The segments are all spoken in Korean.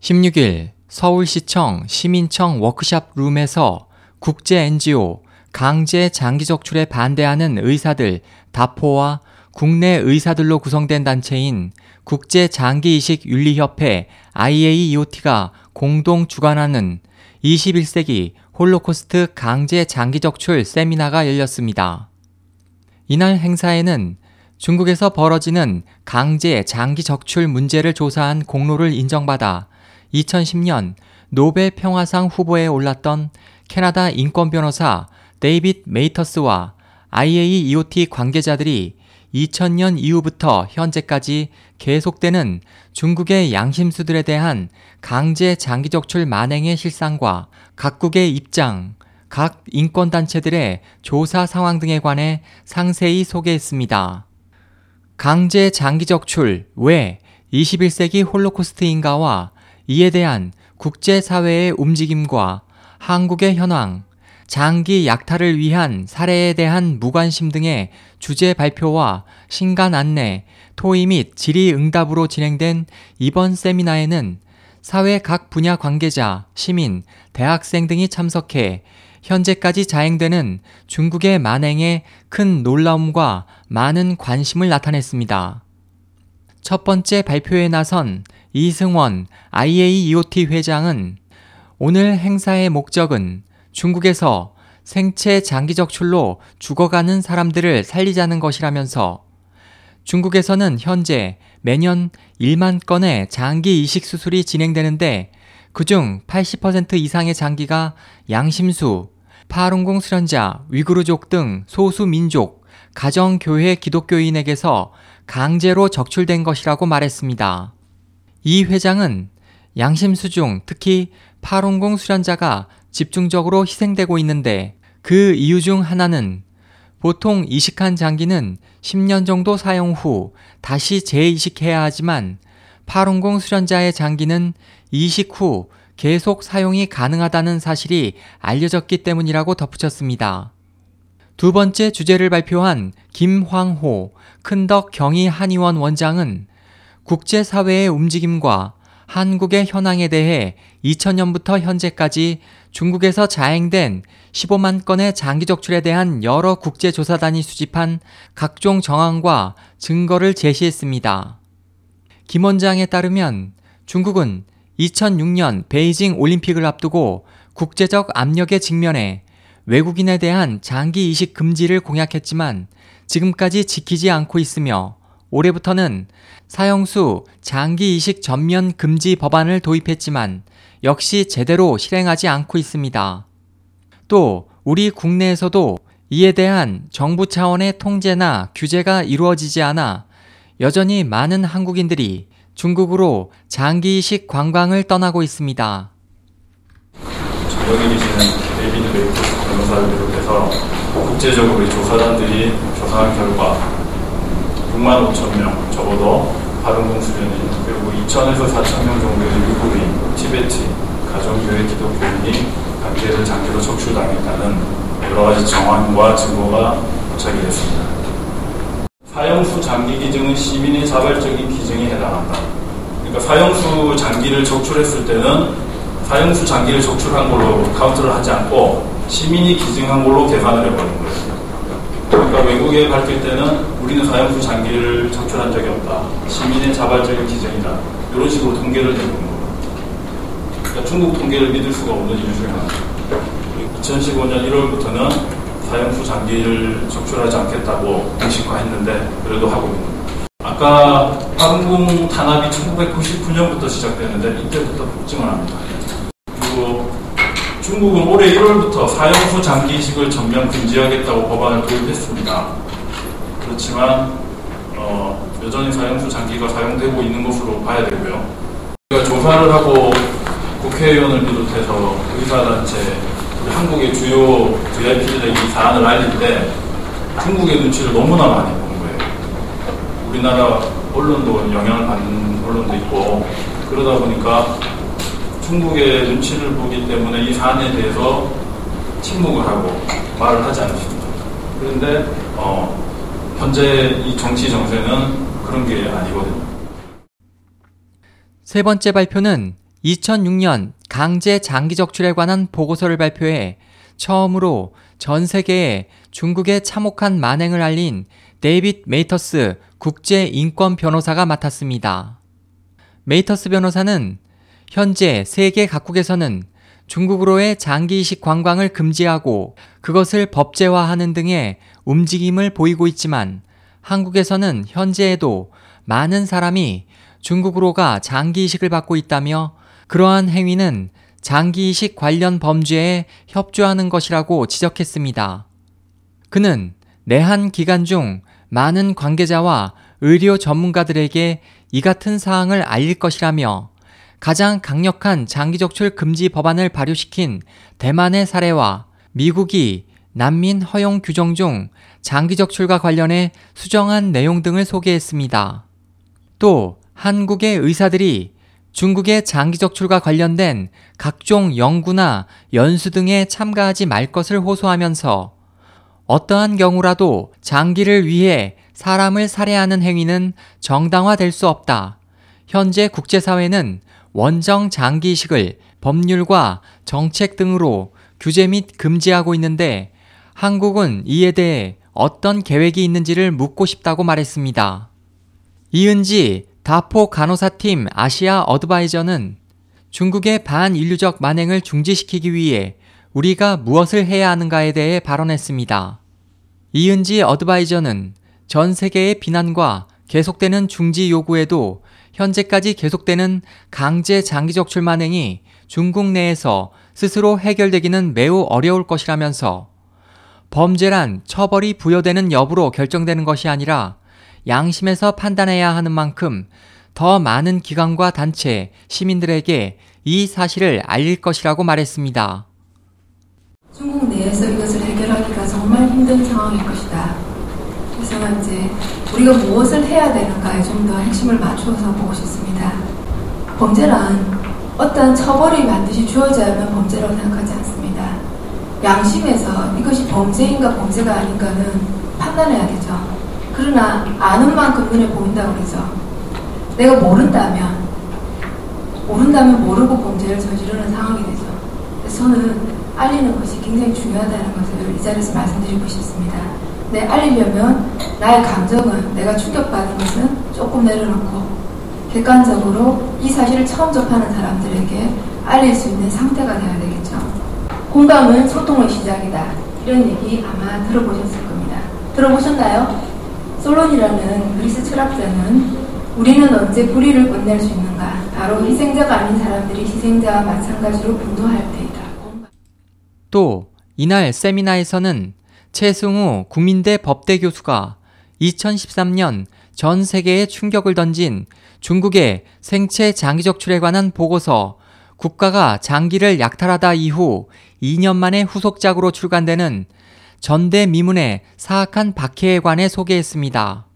16일 서울시청 시민청 워크샵 룸에서 국제 NGO 강제 장기 적출에 반대하는 의사들 DAFOH와 국내 의사들로 구성된 단체인 국제 장기 이식 윤리협회 IAEOT가 공동 주관하는 21세기 홀로코스트 강제 장기 적출 세미나가 열렸습니다. 이날 행사에는 중국에서 벌어지는 강제 장기 적출 문제를 조사한 공로를 인정받아 2010년 노벨 평화상 후보에 올랐던 캐나다 인권 변호사 데이빗 메이터스와 IAEOT 관계자들이 2000년 이후부터 현재까지 계속되는 중국의 양심수들에 대한 강제 장기 적출 만행의 실상과 각국의 입장, 각 인권단체들의 조사 상황 등에 관해 상세히 소개했습니다. 강제 장기 적출 왜 21세기 홀로코스트인가와 이에 대한 국제사회의 움직임과 한국의 현황, 장기 약탈을 위한 사례에 대한 무관심 등의 주제 발표와 신간 안내, 토의 및 질의 응답으로 진행된 이번 세미나에는 사회 각 분야 관계자, 시민, 대학생 등이 참석해 현재까지 자행되는 중국의 만행에 큰 놀라움과 많은 관심을 나타냈습니다. 첫 번째 발표에 나선 이승원 IAEOT 회장은 오늘 행사의 목적은 중국에서 생체 장기 적출로 죽어가는 사람들을 살리자는 것이라면서 중국에서는 현재 매년 1만 건의 장기 이식 수술이 진행되는데 그중 80% 이상의 장기가 양심수, 파룬공 수련자, 위구르족 등 소수 민족, 가정교회 기독교인에게서 강제로 적출된 것이라고 말했습니다. 이 회장은 양심수 중 특히 파룬공 수련자가 집중적으로 희생되고 있는데 그 이유 중 하나는 보통 이식한 장기는 10년 정도 사용 후 다시 재이식해야 하지만 파룬공 수련자의 장기는 이식 후 계속 사용이 가능하다는 사실이 알려졌기 때문이라고 덧붙였습니다. 두 번째 주제를 발표한 김황호 큰덕 경희 한의원 원장은 국제사회의 움직임과 한국의 현황에 대해 2000년부터 현재까지 중국에서 자행된 15만 건의 장기 적출에 대한 여러 국제조사단이 수집한 각종 정황과 증거를 제시했습니다. 김 원장에 따르면 중국은 2006년 베이징 올림픽을 앞두고 국제적 압력에 직면해 외국인에 대한 장기 이식 금지를 공약했지만 지금까지 지키지 않고 있으며 올해부터는 사형수 장기 이식 전면 금지 법안을 도입했지만 역시 제대로 실행하지 않고 있습니다. 또 우리 국내에서도 이에 대한 정부 차원의 통제나 규제가 이루어지지 않아 여전히 많은 한국인들이 중국으로 장기 이식 관광을 떠나고 있습니다. 여기 계시는 변호사를 비롯해서 국제적으로 조사단들이 조사한 결과 6만 5천 명 적어도 바른공 수련인 그리고 2천에서 4천 명 정도의 유구인 티베티 가정교회 기독교인이 강제로 장기로 적출당했다는 여러 가지 정황과 증거가 도착이 됐습니다. 사형수 장기 기증은 시민의 자발적인 기증에 해당한다. 그러니까 사형수 장기를 적출했을 때는 사형수 장기를 적출한 걸로 카운트를 하지 않고 시민이 기증한 걸로 계산을 해버린 거예요. 그러니까 외국에 밝힐 때는 우리는 사형수 장기를 적출한 적이 없다. 시민의 자발적인 기증이다. 이런 식으로 통계를 내는 겁니다. 그러니까 중국 통계를 믿을 수가 없는 이유 중에 하나. 2015년 1월부터는 사형수 장기를 적출하지 않겠다고 공식화했는데 그래도 하고 있는 겁니다. 아까 항공 탄압이 1999년부터 시작됐는데 이때부터 폭증을 합니다. 중국은 올해 1월부터 사형수 장기 이식을 전면 금지하겠다고 법안을 도입했습니다. 그렇지만 어, 여전히 사형수 장기가 사용되고 있는 것으로 봐야 되고요. 우리가 조사를 하고 국회의원을 비롯해서 의사단체, 한국의 주요 VIP들에게 이 사안을 알릴 때 중국의 눈치를 너무나 많이 보는 거예요. 우리나라 언론도 영향을 받는 언론도 있고 그러다 보니까 중국의 눈치를 보기 때문에 이 사안에 대해서 침묵을 하고 말을 하지 않습니다. 그런데 어, 현재 이 정치 정세는 그런 게 아니거든요. 세 번째 발표는 2006년 강제 장기 적출에 관한 보고서를 발표해 처음으로 전 세계에 중국의 참혹한 만행을 알린 데이빗 메이터스 국제 인권 변호사가 맡았습니다. 메이터스 변호사는 현재 세계 각국에서는 중국으로의 장기 이식 관광을 금지하고 그것을 법제화하는 등의 움직임을 보이고 있지만 한국에서는 현재에도 많은 사람이 중국으로가 장기 이식을 받고 있다며 그러한 행위는 장기 이식 관련 범죄에 협조하는 것이라고 지적했습니다. 그는 내한 기간 중 많은 관계자와 의료 전문가들에게 이 같은 사항을 알릴 것이라며 가장 강력한 장기적 출 금지 법안을 발효시킨 대만의 사례와 미국이 난민 허용 규정 중 장기적 출과 관련해 수정한 내용 등을 소개했습니다. 또 한국의 의사들이 중국의 장기적 출과 관련된 각종 연구나 연수 등에 참가하지 말 것을 호소하면서 어떠한 경우라도 장기를 위해 사람을 살해하는 행위는 정당화될 수 없다. 현재 국제사회는 원정 장기이식을 법률과 정책 등으로 규제 및 금지하고 있는데 한국은 이에 대해 어떤 계획이 있는지를 묻고 싶다고 말했습니다. 이은지 다포 간호사팀 아시아 어드바이저는 중국의 반인류적 만행을 중지시키기 위해 우리가 무엇을 해야 하는가에 대해 발언했습니다. 이은지 어드바이저는 전 세계의 비난과 계속되는 중지 요구에도 현재까지 계속되는 강제 장기적 출 만행이 중국 내에서 스스로 해결되기는 매우 어려울 것이라면서 범죄란 처벌이 부여되는 여부로 결정되는 것이 아니라 양심에서 판단해야 하는 만큼 더 많은 기관과 단체, 시민들에게 이 사실을 알릴 것이라고 말했습니다. 중국 내에서 이것을 해결하기가 정말 힘든 상황일 것이다. 그래서 이제 우리가 무엇을 해야 되는가에 좀 더 핵심을 맞추어서 보고 싶습니다. 범죄란 어떠한 처벌이 반드시 주어져야만 범죄라고 생각하지 않습니다. 양심에서 이것이 범죄인가 범죄가 아닌가는 판단해야 되죠. 그러나 아는 만큼 눈에 보인다고 그러죠. 내가 모른다면 모른다면 모르고 범죄를 저지르는 상황이 되죠. 그래서 저는 알리는 것이 굉장히 중요하다는 것을 이 자리에서 말씀드리고 싶습니다. 내 알리려면 나의 감정은 내가 충격받은 것은 조금 내려놓고 객관적으로 이 사실을 처음 접하는 사람들에게 알릴 수 있는 상태가 되어야 되겠죠. 공감은 소통의 시작이다. 이런 얘기 아마 들어보셨을 겁니다. 들어보셨나요? 솔론이라는 그리스 철학자는 우리는 언제 불의를 끝낼 수 있는가? 바로 희생자가 아닌 사람들이 희생자와 마찬가지로 분노할 때이다. 또 이날 세미나에서는 최승우 국민대 법대 교수가 2013년 전 세계에 충격을 던진 중국의 생체 장기 적출에 관한 보고서 국가가 장기를 약탈하다 이후 2년 만에 후속작으로 출간되는 전대 미문의 사악한 박해에 관해 소개했습니다.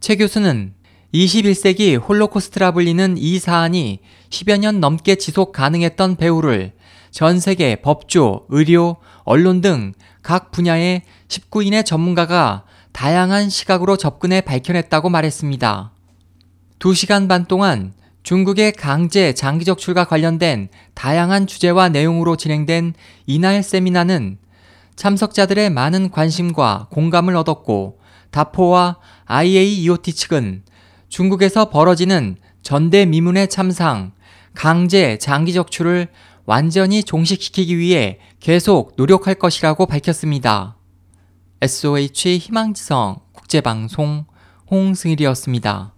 최 교수는 21세기 홀로코스트라 불리는 이 사안이 10여 년 넘게 지속 가능했던 배후를 전 세계 법조, 의료, 언론 등 각 분야의 19인의 전문가가 다양한 시각으로 접근해 밝혀냈다고 말했습니다. 2시간 반 동안 중국의 강제 장기적 출과 관련된 다양한 주제와 내용으로 진행된 이날 세미나는 참석자들의 많은 관심과 공감을 얻었고 다포와 IAEOT 측은 중국에서 벌어지는 전대미문의 참상, 강제 장기 적출을 완전히 종식시키기 위해 계속 노력할 것이라고 밝혔습니다. SOH 희망지성 국제방송 홍승일이었습니다.